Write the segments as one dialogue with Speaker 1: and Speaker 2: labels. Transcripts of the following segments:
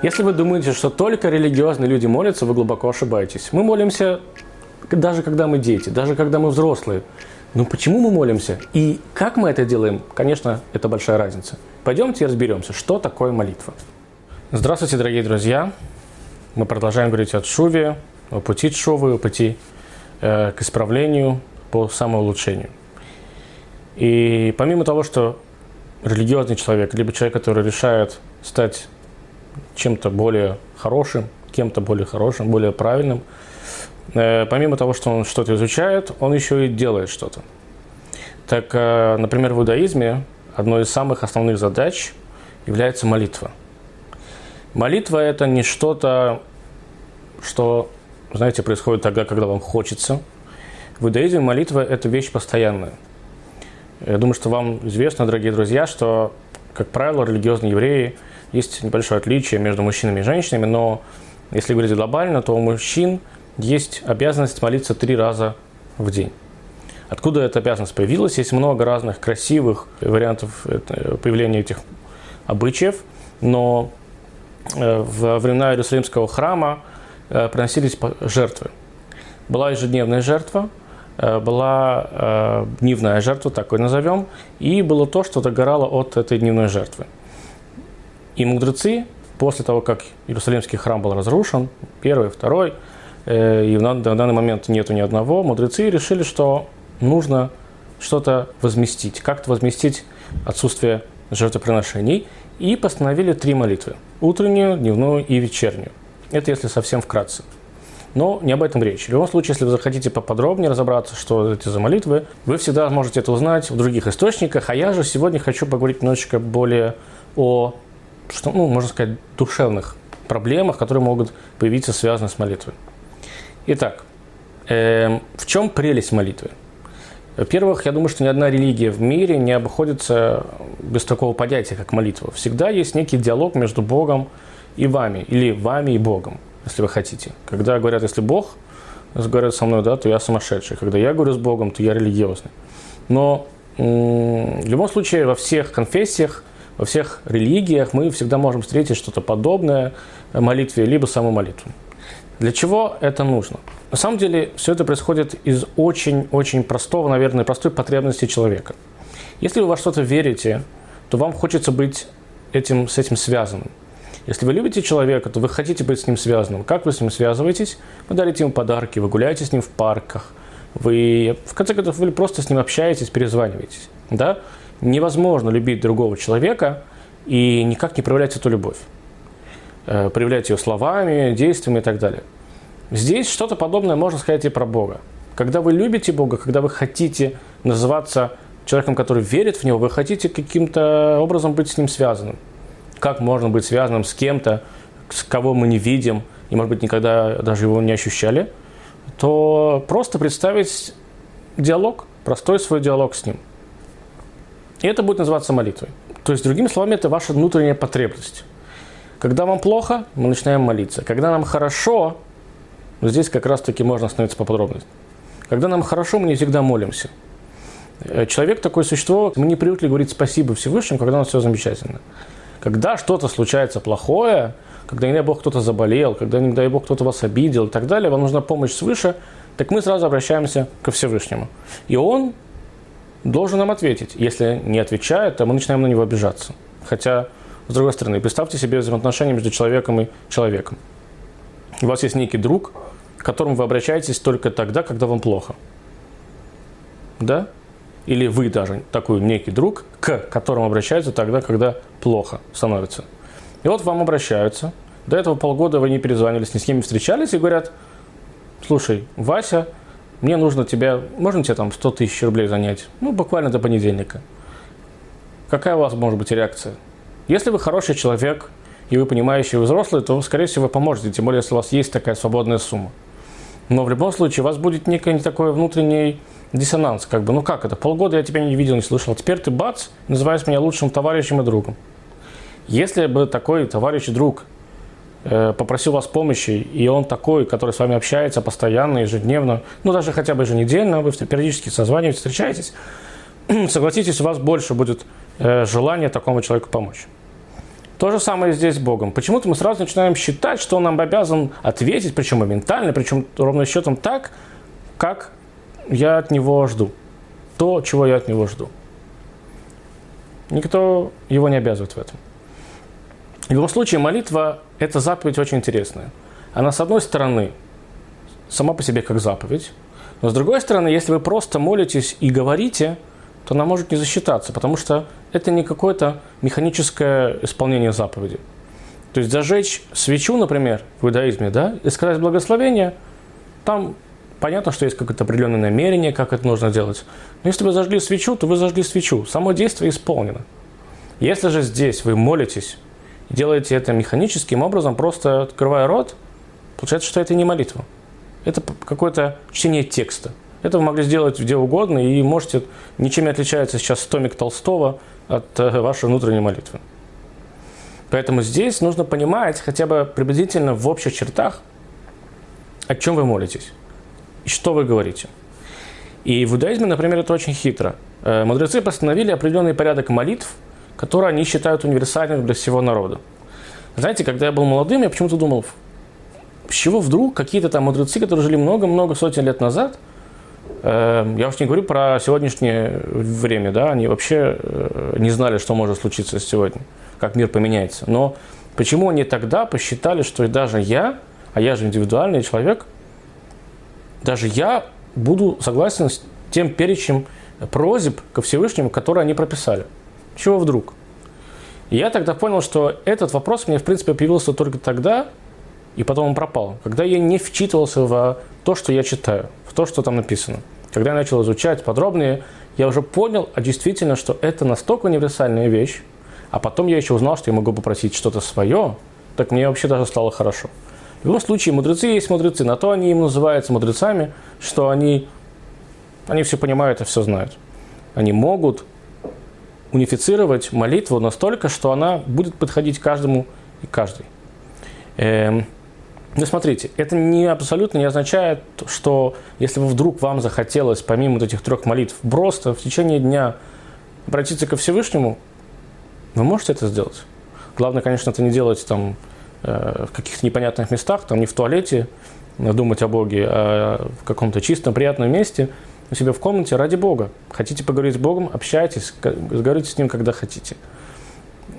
Speaker 1: Если вы думаете, что только религиозные люди молятся, вы глубоко ошибаетесь. Мы молимся даже когда мы дети, даже когда мы взрослые. Но почему мы молимся и как мы это делаем, конечно, это большая разница. Пойдемте разберемся, что такое молитва. Здравствуйте, дорогие друзья. Мы продолжаем говорить о Шуве, о пути Шувы, о пути э, к исправлению, по самоулучшению. И помимо того, что религиозный человек, либо человек, который решает стать чем-то более хорошим, кем-то более хорошим, более правильным, э, помимо того, что он что-то изучает, он еще и делает что-то. Так, э, например, в иудаизме одной из самых основных задач является молитва. Молитва – это не что-то, что, знаете, происходит тогда, когда вам хочется. В иудаизме молитва – это вещь постоянная. Я думаю, что вам известно, дорогие друзья, что, как правило, религиозные евреи – есть небольшое отличие между мужчинами и женщинами, но если говорить глобально, то у мужчин есть обязанность молиться три раза в день. Откуда эта обязанность появилась? Есть много разных красивых вариантов появления этих обычаев, но э, во времена Иерусалимского храма э, приносились жертвы. Была ежедневная жертва, была дневная жертва, такой назовем, и было то, что догорало от этой дневной жертвы. И мудрецы, после того, как Иерусалимский храм был разрушен, первый, второй, э, и на данный момент нету ни одного, мудрецы решили, что нужно что-то возместить, как-то возместить отсутствие жертвоприношений, и постановили три молитвы – утреннюю, дневную и вечернюю. Это если совсем вкратце. Но не об этом речь. В любом случае, если вы захотите поподробнее разобраться, что это за молитвы, вы всегда можете это узнать в других источниках. А я же сегодня хочу поговорить немножечко более о что, ну, можно сказать, душевных проблемах, которые могут появиться, связанные с молитвой. Итак, э, в чем прелесть молитвы? Во-первых, я думаю, что ни одна религия в мире не обходится без такого понятия, как молитва. Всегда есть некий диалог между Богом и вами, или вами и Богом, если вы хотите. Когда говорят, если Бог говорит со мной, да, то я сумасшедший. Когда я говорю с Богом, то я религиозный. Но в любом случае во всех конфессиях во всех религиях мы всегда можем встретить что-то подобное молитве, либо саму молитву. Для чего это нужно? На самом деле все это происходит из очень-очень простого, наверное, простой потребности человека. Если вы во что-то верите, то вам хочется быть этим, с этим связанным. Если вы любите человека, то вы хотите быть с ним связанным. Как вы с ним связываетесь? Вы дарите ему подарки, вы гуляете с ним в парках, вы, в конце концов, вы просто с ним общаетесь, перезваниваетесь. Да? невозможно любить другого человека и никак не проявлять эту любовь. Э, проявлять ее словами, действиями и так далее. Здесь что-то подобное можно сказать и про Бога. Когда вы любите Бога, когда вы хотите называться человеком, который верит в Него, вы хотите каким-то образом быть с Ним связанным. Как можно быть связанным с кем-то, с кого мы не видим, и, может быть, никогда даже его не ощущали, то просто представить диалог, простой свой диалог с Ним. И это будет называться молитвой. То есть, другими словами, это ваша внутренняя потребность. Когда вам плохо, мы начинаем молиться. Когда нам хорошо, здесь как раз-таки можно остановиться по подробности. Когда нам хорошо, мы не всегда молимся. Э, человек такое существо, мы не привыкли говорить спасибо Всевышнему, когда у нас все замечательно. Когда что-то случается плохое, когда, не дай Бог, кто-то заболел, когда, не дай Бог, кто-то вас обидел и так далее, вам нужна помощь свыше, так мы сразу обращаемся ко Всевышнему. И Он должен нам ответить. Если не отвечает, то мы начинаем на него обижаться. Хотя, с другой стороны, представьте себе взаимоотношения между человеком и человеком. У вас есть некий друг, к которому вы обращаетесь только тогда, когда вам плохо. Да? Или вы даже такой некий друг, к которому обращаются тогда, когда плохо становится. И вот вам обращаются. До этого полгода вы не перезванивались, ни с кем не встречались и говорят, слушай, Вася мне нужно тебя, можно тебе там 100 тысяч рублей занять? Ну, буквально до понедельника. Какая у вас может быть реакция? Если вы хороший человек, и вы понимающий, вы взрослый, то, скорее всего, вы поможете, тем более, если у вас есть такая свободная сумма. Но в любом случае у вас будет некий такой внутренний диссонанс, как бы, ну как это, полгода я тебя не видел, не слышал, теперь ты бац, называешь меня лучшим товарищем и другом. Если бы такой товарищ и друг Э, попросил вас помощи, и он такой, который с вами общается постоянно, ежедневно, ну даже хотя бы еженедельно, вы периодически созваниваетесь, встречаетесь, согласитесь, у вас больше будет э, желания такому человеку помочь. То же самое здесь с Богом. Почему-то мы сразу начинаем считать, что Он нам обязан ответить, причем моментально, причем ровно счетом так, как я от Него жду. То, чего я от Него жду. Никто его не обязывает в этом. В любом случае, молитва – это заповедь очень интересная. Она, с одной стороны, сама по себе как заповедь, но с другой стороны, если вы просто молитесь и говорите, то она может не засчитаться, потому что это не какое-то механическое исполнение заповеди. То есть зажечь свечу, например, в иудаизме, да, и сказать благословение, там понятно, что есть какое-то определенное намерение, как это нужно делать. Но если вы зажгли свечу, то вы зажгли свечу. Само действие исполнено. Если же здесь вы молитесь делаете это механическим образом, просто открывая рот, получается, что это не молитва. Это какое-то чтение текста. Это вы могли сделать где угодно, и можете, ничем не отличается сейчас томик Толстого от э, вашей внутренней молитвы. Поэтому здесь нужно понимать хотя бы приблизительно в общих чертах, о чем вы молитесь и что вы говорите. И в иудаизме, например, это очень хитро. Э, мудрецы постановили определенный порядок молитв, которые они считают универсальным для всего народа. Знаете, когда я был молодым, я почему-то думал, с чего вдруг какие-то там мудрецы, которые жили много-много сотен лет назад, э, я уж не говорю про сегодняшнее время, да, они вообще э, не знали, что может случиться сегодня, как мир поменяется. Но почему они тогда посчитали, что даже я, а я же индивидуальный человек – даже я буду согласен с тем перечнем просьб ко Всевышнему, которые они прописали. Чего вдруг? Я тогда понял, что этот вопрос мне, в принципе, появился только тогда, и потом он пропал, когда я не вчитывался в то, что я читаю, в то, что там написано. Когда я начал изучать подробнее, я уже понял, а действительно, что это настолько универсальная вещь, а потом я еще узнал, что я могу попросить что-то свое, так мне вообще даже стало хорошо. В любом случае, мудрецы есть мудрецы. На то они им называются мудрецами, что они, они все понимают и все знают. Они могут унифицировать молитву настолько, что она будет подходить каждому и каждой. Эм, но смотрите, это не абсолютно не означает, что если вдруг вам захотелось, помимо вот этих трех молитв, просто в течение дня обратиться ко Всевышнему, вы можете это сделать. Главное, конечно, это не делать там в каких-то непонятных местах, там не в туалете, думать о Боге, а в каком-то чистом, приятном месте, у себя в комнате ради Бога. Хотите поговорить с Богом, общайтесь, говорите с Ним, когда хотите.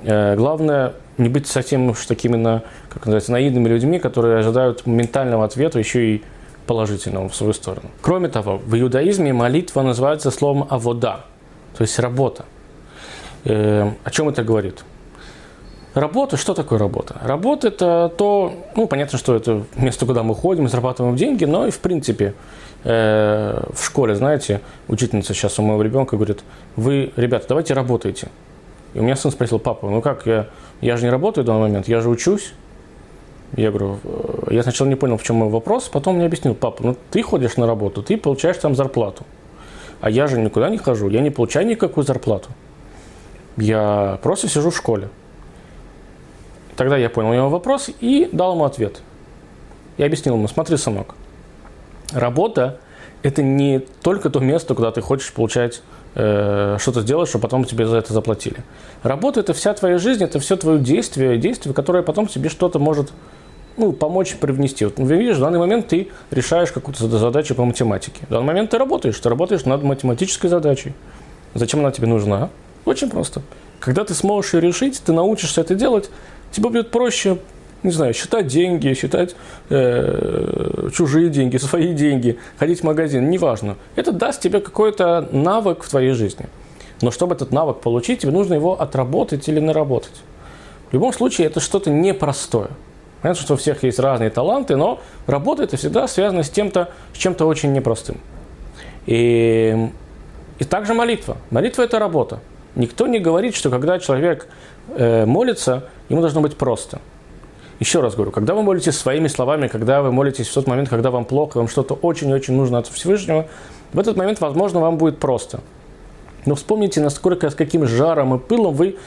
Speaker 1: Э, главное, не быть совсем уж такими, на, как называется, наивными людьми, которые ожидают моментального ответа, еще и положительного в свою сторону. Кроме того, в иудаизме молитва называется словом «авода», то есть работа. Э, о чем это говорит? Работа, что такое работа? Работа – это то, ну, понятно, что это место, куда мы ходим, зарабатываем деньги, но и, в принципе, э, в школе, знаете, учительница сейчас у моего ребенка говорит, вы, ребята, давайте работайте. И у меня сын спросил, папа, ну как, я, я же не работаю в данный момент, я же учусь. Я говорю, «Э, я сначала не понял, в чем мой вопрос, потом мне объяснил, папа, ну ты ходишь на работу, ты получаешь там зарплату. А я же никуда не хожу, я не получаю никакую зарплату. Я просто сижу в школе. Тогда я понял его вопрос и дал ему ответ. Я объяснил ему, смотри, сынок, работа – это не только то место, куда ты хочешь получать э, что-то сделать, чтобы потом тебе за это заплатили. Работа – это вся твоя жизнь, это все твое действие, действие, которое потом тебе что-то может ну, помочь привнести. Вот, видишь, в данный момент ты решаешь какую-то задачу по математике. В данный момент ты работаешь, ты работаешь над математической задачей. Зачем она тебе нужна? Очень просто. Когда ты сможешь ее решить, ты научишься это делать, тебе будет проще, не знаю, считать деньги, считать э, чужие деньги, свои деньги, ходить в магазин, неважно. Это даст тебе какой-то навык в твоей жизни. Но чтобы этот навык получить, тебе нужно его отработать или наработать. В любом случае, это что-то непростое. Понятно, что у всех есть разные таланты, но работа это всегда связано с, тем-то, с чем-то очень непростым. И, и также молитва. Молитва – это работа. Никто не говорит, что когда человек э, молится, ему должно быть просто. Еще раз говорю, когда вы молитесь своими словами, когда вы молитесь в тот момент, когда вам плохо, вам что-то очень-очень нужно от Всевышнего, в этот момент, возможно, вам будет просто. Но вспомните, насколько, с каким жаром и пылом вы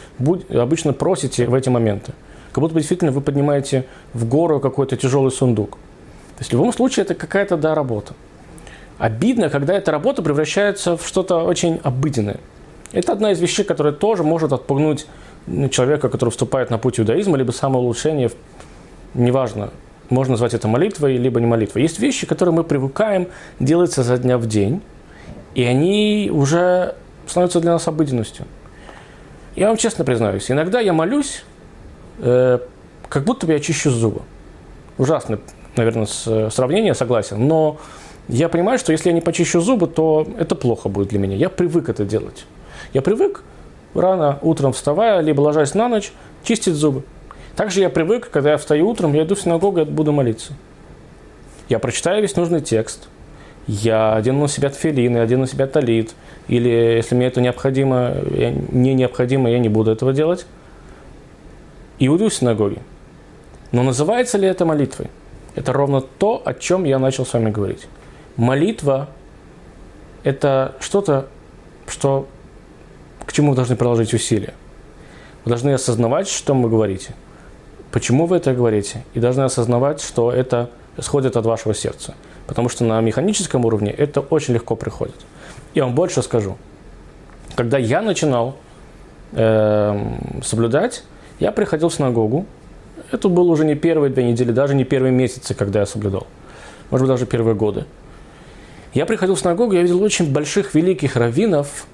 Speaker 1: обычно просите в эти моменты. Как будто действительно вы поднимаете в гору какой-то тяжелый сундук. То есть в любом случае это какая-то, да, работа. Обидно, когда эта работа превращается в что-то очень обыденное. Это одна из вещей, которая тоже может отпугнуть человека, который вступает на путь иудаизма, либо самоулучшение, неважно, можно назвать это молитвой, либо не молитвой. Есть вещи, которые мы привыкаем делаться за дня в день, и они уже становятся для нас обыденностью. Я вам честно признаюсь, иногда я молюсь, э, как будто бы я чищу зубы. Ужасное, наверное, сравнение, согласен, но я понимаю, что если я не почищу зубы, то это плохо будет для меня. Я привык это делать. Я привык рано утром вставая, либо ложась на ночь, чистить зубы. Также я привык, когда я встаю утром, я иду в синагогу и буду молиться. Я прочитаю весь нужный текст, я одену на себя тфилин, я одену на себя талит, или если мне это необходимо, не необходимо, я не буду этого делать, и уйду в синагоге. Но называется ли это молитвой? Это ровно то, о чем я начал с вами говорить. Молитва – это что-то, что, к чему вы должны приложить усилия. Вы должны осознавать, что вы говорите, почему вы это говорите, и должны осознавать, что это исходит от вашего сердца. Потому что на механическом уровне это очень легко приходит. Я вам больше скажу. Когда я начинал э, соблюдать, я приходил в синагогу. Это было уже не первые две недели, даже не первые месяцы, когда я соблюдал. Может быть, даже первые годы. Я приходил в синагогу, я видел очень больших, великих раввинов,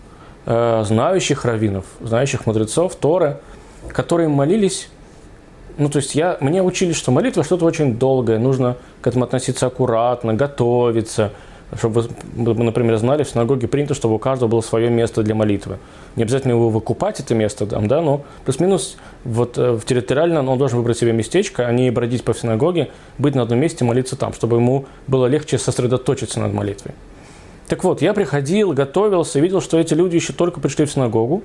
Speaker 1: э, знающих раввинов, знающих мудрецов Торы, которые молились ну, то есть я, мне учили, что молитва что-то очень долгое, нужно к этому относиться аккуратно, готовиться, чтобы вы, например, знали, в синагоге принято, чтобы у каждого было свое место для молитвы. Не обязательно его выкупать, это место, там, да, но плюс-минус вот э, в территориально он должен выбрать себе местечко, а не бродить по синагоге, быть на одном месте, молиться там, чтобы ему было легче сосредоточиться над молитвой. Так вот, я приходил, готовился, видел, что эти люди еще только пришли в синагогу,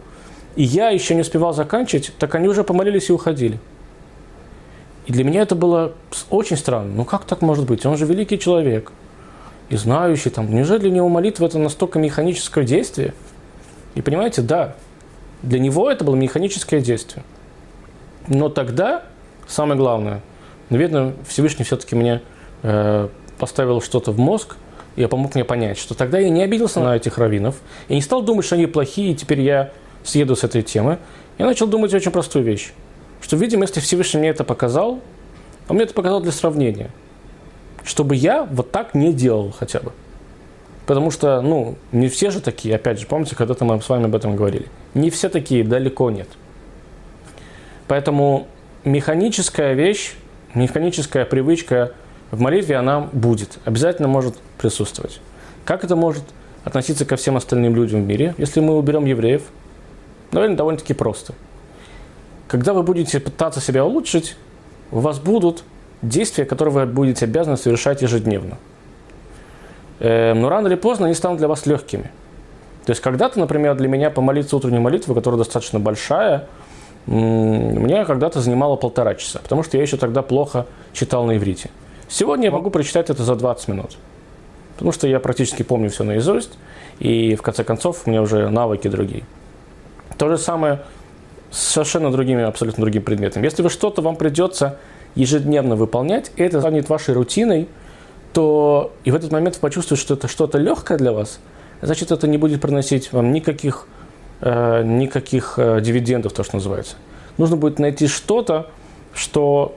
Speaker 1: и я еще не успевал заканчивать, так они уже помолились и уходили. И для меня это было очень странно. Ну как так может быть? Он же великий человек и знающий там. Неужели для него молитва это настолько механическое действие? И понимаете, да, для него это было механическое действие. Но тогда, самое главное, наверное, Всевышний все-таки мне э, поставил что-то в мозг, и помог мне понять, что тогда я не обиделся на этих раввинов, я не стал думать, что они плохие, и теперь я съеду с этой темы. Я начал думать очень простую вещь что, видимо, если Всевышний мне это показал, он мне это показал для сравнения, чтобы я вот так не делал хотя бы. Потому что, ну, не все же такие, опять же, помните, когда-то мы с вами об этом говорили. Не все такие, далеко нет. Поэтому механическая вещь, механическая привычка в молитве, она будет, обязательно может присутствовать. Как это может относиться ко всем остальным людям в мире, если мы уберем евреев? Наверное, довольно-таки просто – когда вы будете пытаться себя улучшить, у вас будут действия, которые вы будете обязаны совершать ежедневно. Эм, но рано или поздно они станут для вас легкими. То есть когда-то, например, для меня помолиться утренней молитвой, которая достаточно большая, мне когда-то занимало полтора часа, потому что я еще тогда плохо читал на иврите. Сегодня я могу прочитать это за 20 минут, потому что я практически помню все наизусть, и в конце концов у меня уже навыки другие. То же самое совершенно другими, абсолютно другим предметом. Если вы что-то вам придется ежедневно выполнять, и это станет вашей рутиной, то и в этот момент вы почувствуете, что это что-то легкое для вас, значит, это не будет приносить вам никаких, э, никаких э, дивидендов, то, что называется. Нужно будет найти что-то, что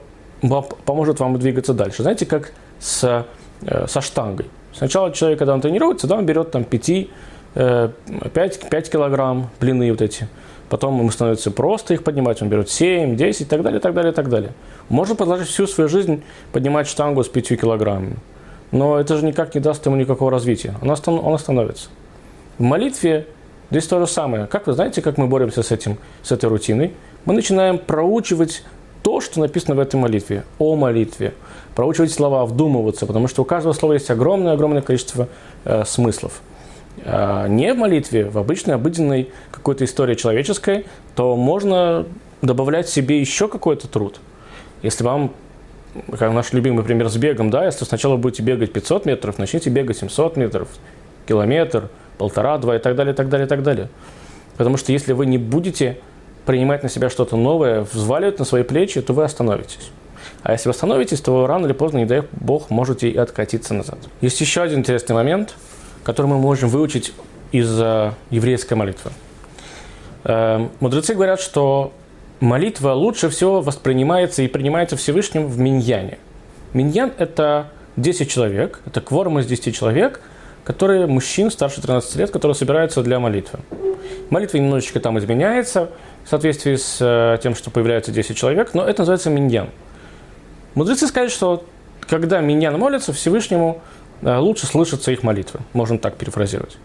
Speaker 1: поможет вам двигаться дальше. Знаете, как с, э, со штангой. Сначала человек, когда он тренируется, да, он берет там 5, э, 5, 5 килограмм длины вот эти, потом ему становится просто их поднимать, он берет 7, 10 и так далее, и так далее, и так далее. Можно продолжить всю свою жизнь поднимать штангу с 5 килограммами, но это же никак не даст ему никакого развития, он, он остановится. В молитве здесь то же самое. Как вы знаете, как мы боремся с, этим, с этой рутиной? Мы начинаем проучивать то, что написано в этой молитве, о молитве, проучивать слова, вдумываться, потому что у каждого слова есть огромное-огромное количество э, смыслов. А, не в молитве, в обычной, обыденной какой-то истории человеческой, то можно добавлять себе еще какой-то труд. Если вам, как наш любимый пример с бегом, да, если сначала будете бегать 500 метров, начните бегать 700 метров, километр, полтора, два и так далее, и так далее, и так далее. Потому что если вы не будете принимать на себя что-то новое, взваливать на свои плечи, то вы остановитесь. А если вы остановитесь, то вы рано или поздно, не дай бог, можете и откатиться назад. Есть еще один интересный момент – который мы можем выучить из еврейской молитвы. Эм, мудрецы говорят, что молитва лучше всего воспринимается и принимается Всевышним в миньяне. Миньян – это 10 человек, это кворум из 10 человек, которые мужчин старше 13 лет, которые собираются для молитвы. Молитва немножечко там изменяется в соответствии с э, тем, что появляется 10 человек, но это называется миньян. Мудрецы сказали, что когда миньян молится Всевышнему, э, лучше слышатся их молитвы. Можно так перефразировать.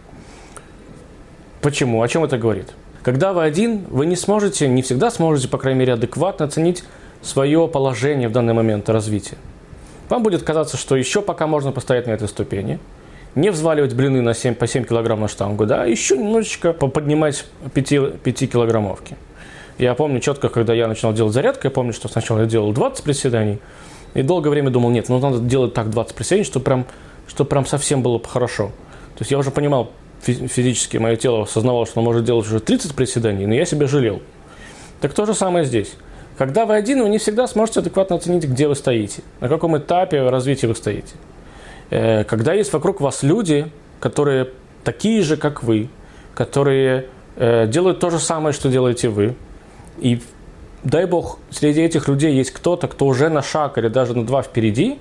Speaker 1: Почему? О чем это говорит? Когда вы один, вы не сможете, не всегда сможете, по крайней мере, адекватно оценить свое положение в данный момент развития. Вам будет казаться, что еще пока можно постоять на этой ступени, не взваливать блины на 7, по 7 килограмм на штангу, да, еще немножечко поднимать 5, 5 килограммовки. Я помню четко, когда я начинал делать зарядку, я помню, что сначала я делал 20 приседаний, и долгое время думал, нет, ну надо делать так 20 приседаний, чтобы прям, чтобы прям совсем было хорошо. То есть я уже понимал, физически мое тело осознавало, что оно может делать уже 30 приседаний, но я себя жалел. Так то же самое здесь. Когда вы один, вы не всегда сможете адекватно оценить, где вы стоите, на каком этапе развития вы стоите. Э, когда есть вокруг вас люди, которые такие же, как вы, которые э, делают то же самое, что делаете вы, и дай бог, среди этих людей есть кто-то, кто уже на шаг или даже на два впереди,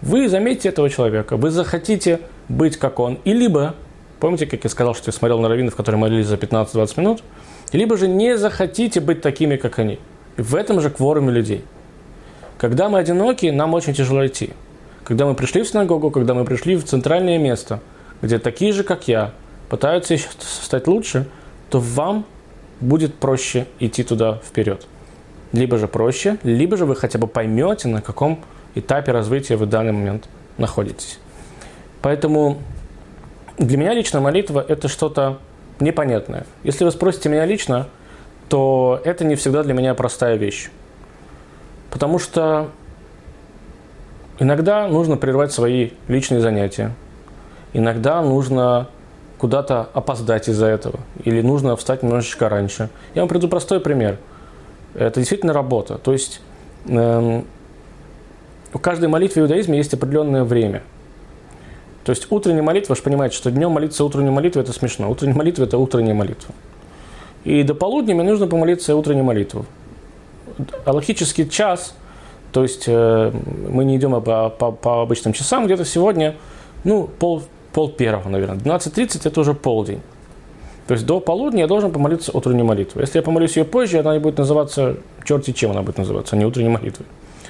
Speaker 1: вы заметите этого человека, вы захотите быть как он, и либо Помните, как я сказал, что я смотрел на раввинов, которые молились за 15-20 минут? Либо же не захотите быть такими, как они. И в этом же кворуме людей. Когда мы одиноки, нам очень тяжело идти. Когда мы пришли в синагогу, когда мы пришли в центральное место, где такие же, как я, пытаются стать лучше, то вам будет проще идти туда вперед. Либо же проще, либо же вы хотя бы поймете, на каком этапе развития вы в данный момент находитесь. Поэтому для меня лично молитва – это что-то непонятное. Если вы спросите меня лично, то это не всегда для меня простая вещь. Потому что иногда нужно прервать свои личные занятия. Иногда нужно куда-то опоздать из-за этого. Или нужно встать немножечко раньше. Я вам приведу простой пример. Это действительно работа. То есть эм, у каждой молитвы в иудаизме есть определенное время – то есть утренняя молитва, вы же понимаете, что днем молиться утреннюю молитву – это смешно. Утренняя молитва – это утренняя молитва. И до полудня мне нужно помолиться утреннюю молитву. Аллахический час, то есть э, мы не идем по, по, по обычным часам, где-то сегодня, ну, пол, пол первого, наверное. 12.30 – это уже полдень. То есть до полудня я должен помолиться утреннюю молитву. Если я помолюсь ее позже, она будет называться, черти чем она будет называться, а не утренней молитвой.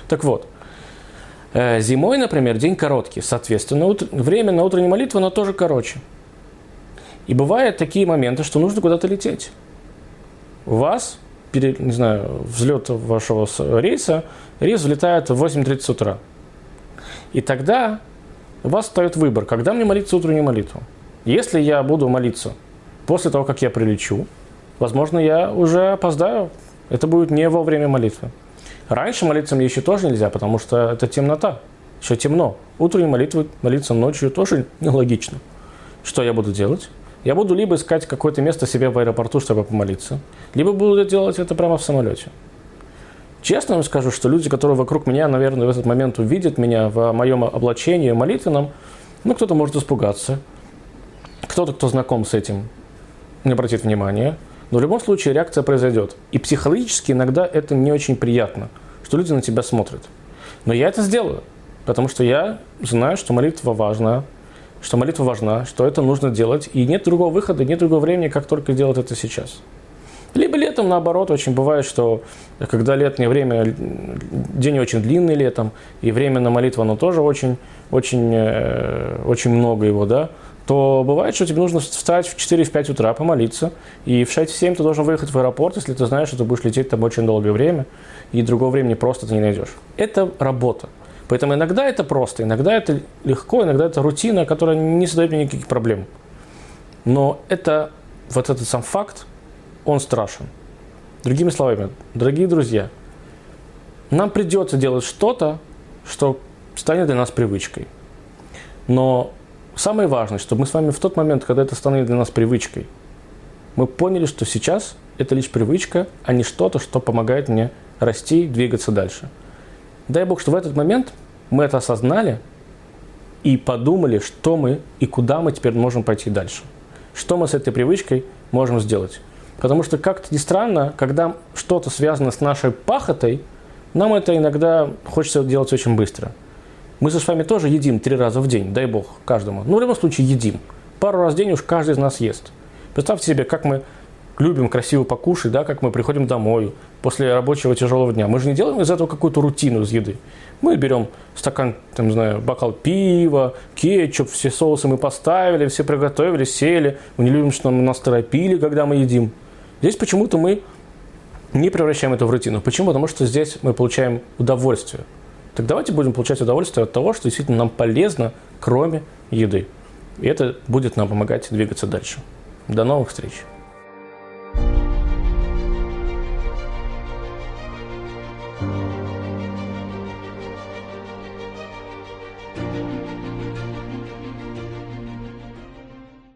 Speaker 1: Так вот, Э, зимой, например, день короткий, соответственно, время на утреннюю молитву, оно тоже короче. И бывают такие моменты, что нужно куда-то лететь. У вас, не знаю, взлет вашего рейса, рейс взлетает в 8.30 утра. И тогда у вас встает выбор, когда мне молиться утреннюю молитву. Если я буду молиться после того, как я прилечу, возможно, я уже опоздаю. Это будет не во время молитвы. Раньше молиться мне еще тоже нельзя, потому что это темнота, еще темно. Утренней молитвы молиться ночью тоже нелогично. Что я буду делать? Я буду либо искать какое-то место себе в аэропорту, чтобы помолиться, либо буду делать это прямо в самолете. Честно вам скажу, что люди, которые вокруг меня, наверное, в этот момент увидят меня в моем облачении молитвенном, ну, кто-то может испугаться, кто-то, кто знаком с этим, не обратит внимания, но в любом случае реакция произойдет. И психологически иногда это не очень приятно, что люди на тебя смотрят. Но я это сделаю, потому что я знаю, что молитва важна, что молитва важна, что это нужно делать, и нет другого выхода, нет другого времени, как только делать это сейчас. Либо летом, наоборот, очень бывает, что когда летнее время, день очень длинный летом, и время на молитву, оно тоже очень, очень, э, очень много его, да, то бывает, что тебе нужно встать в 4-5 утра, помолиться, и в 6-7 ты должен выехать в аэропорт, если ты знаешь, что ты будешь лететь там очень долгое время, и другого времени просто ты не найдешь. Это работа. Поэтому иногда это просто, иногда это легко, иногда это рутина, которая не создает мне никаких проблем. Но это, вот этот сам факт, он страшен. Другими словами, дорогие друзья, нам придется делать что-то, что станет для нас привычкой. Но самое важное, чтобы мы с вами в тот момент, когда это станет для нас привычкой, мы поняли, что сейчас это лишь привычка, а не что-то, что помогает мне расти, двигаться дальше. Дай Бог, что в этот момент мы это осознали и подумали, что мы и куда мы теперь можем пойти дальше. Что мы с этой привычкой можем сделать. Потому что, как-то не странно, когда что-то связано с нашей пахотой, нам это иногда хочется делать очень быстро. Мы же с вами тоже едим три раза в день, дай бог, каждому. Ну, в любом случае, едим. Пару раз в день уж каждый из нас ест. Представьте себе, как мы любим красиво покушать, да, как мы приходим домой после рабочего тяжелого дня. Мы же не делаем из этого какую-то рутину из еды. Мы берем стакан, там, не знаю, бокал пива, кетчуп, все соусы мы поставили, все приготовили, сели. Мы не любим, что нас торопили, когда мы едим. Здесь почему-то мы не превращаем это в рутину. Почему? Потому что здесь мы получаем удовольствие. Так давайте будем получать удовольствие от того, что действительно нам полезно, кроме еды. И это будет нам помогать двигаться дальше. До новых встреч!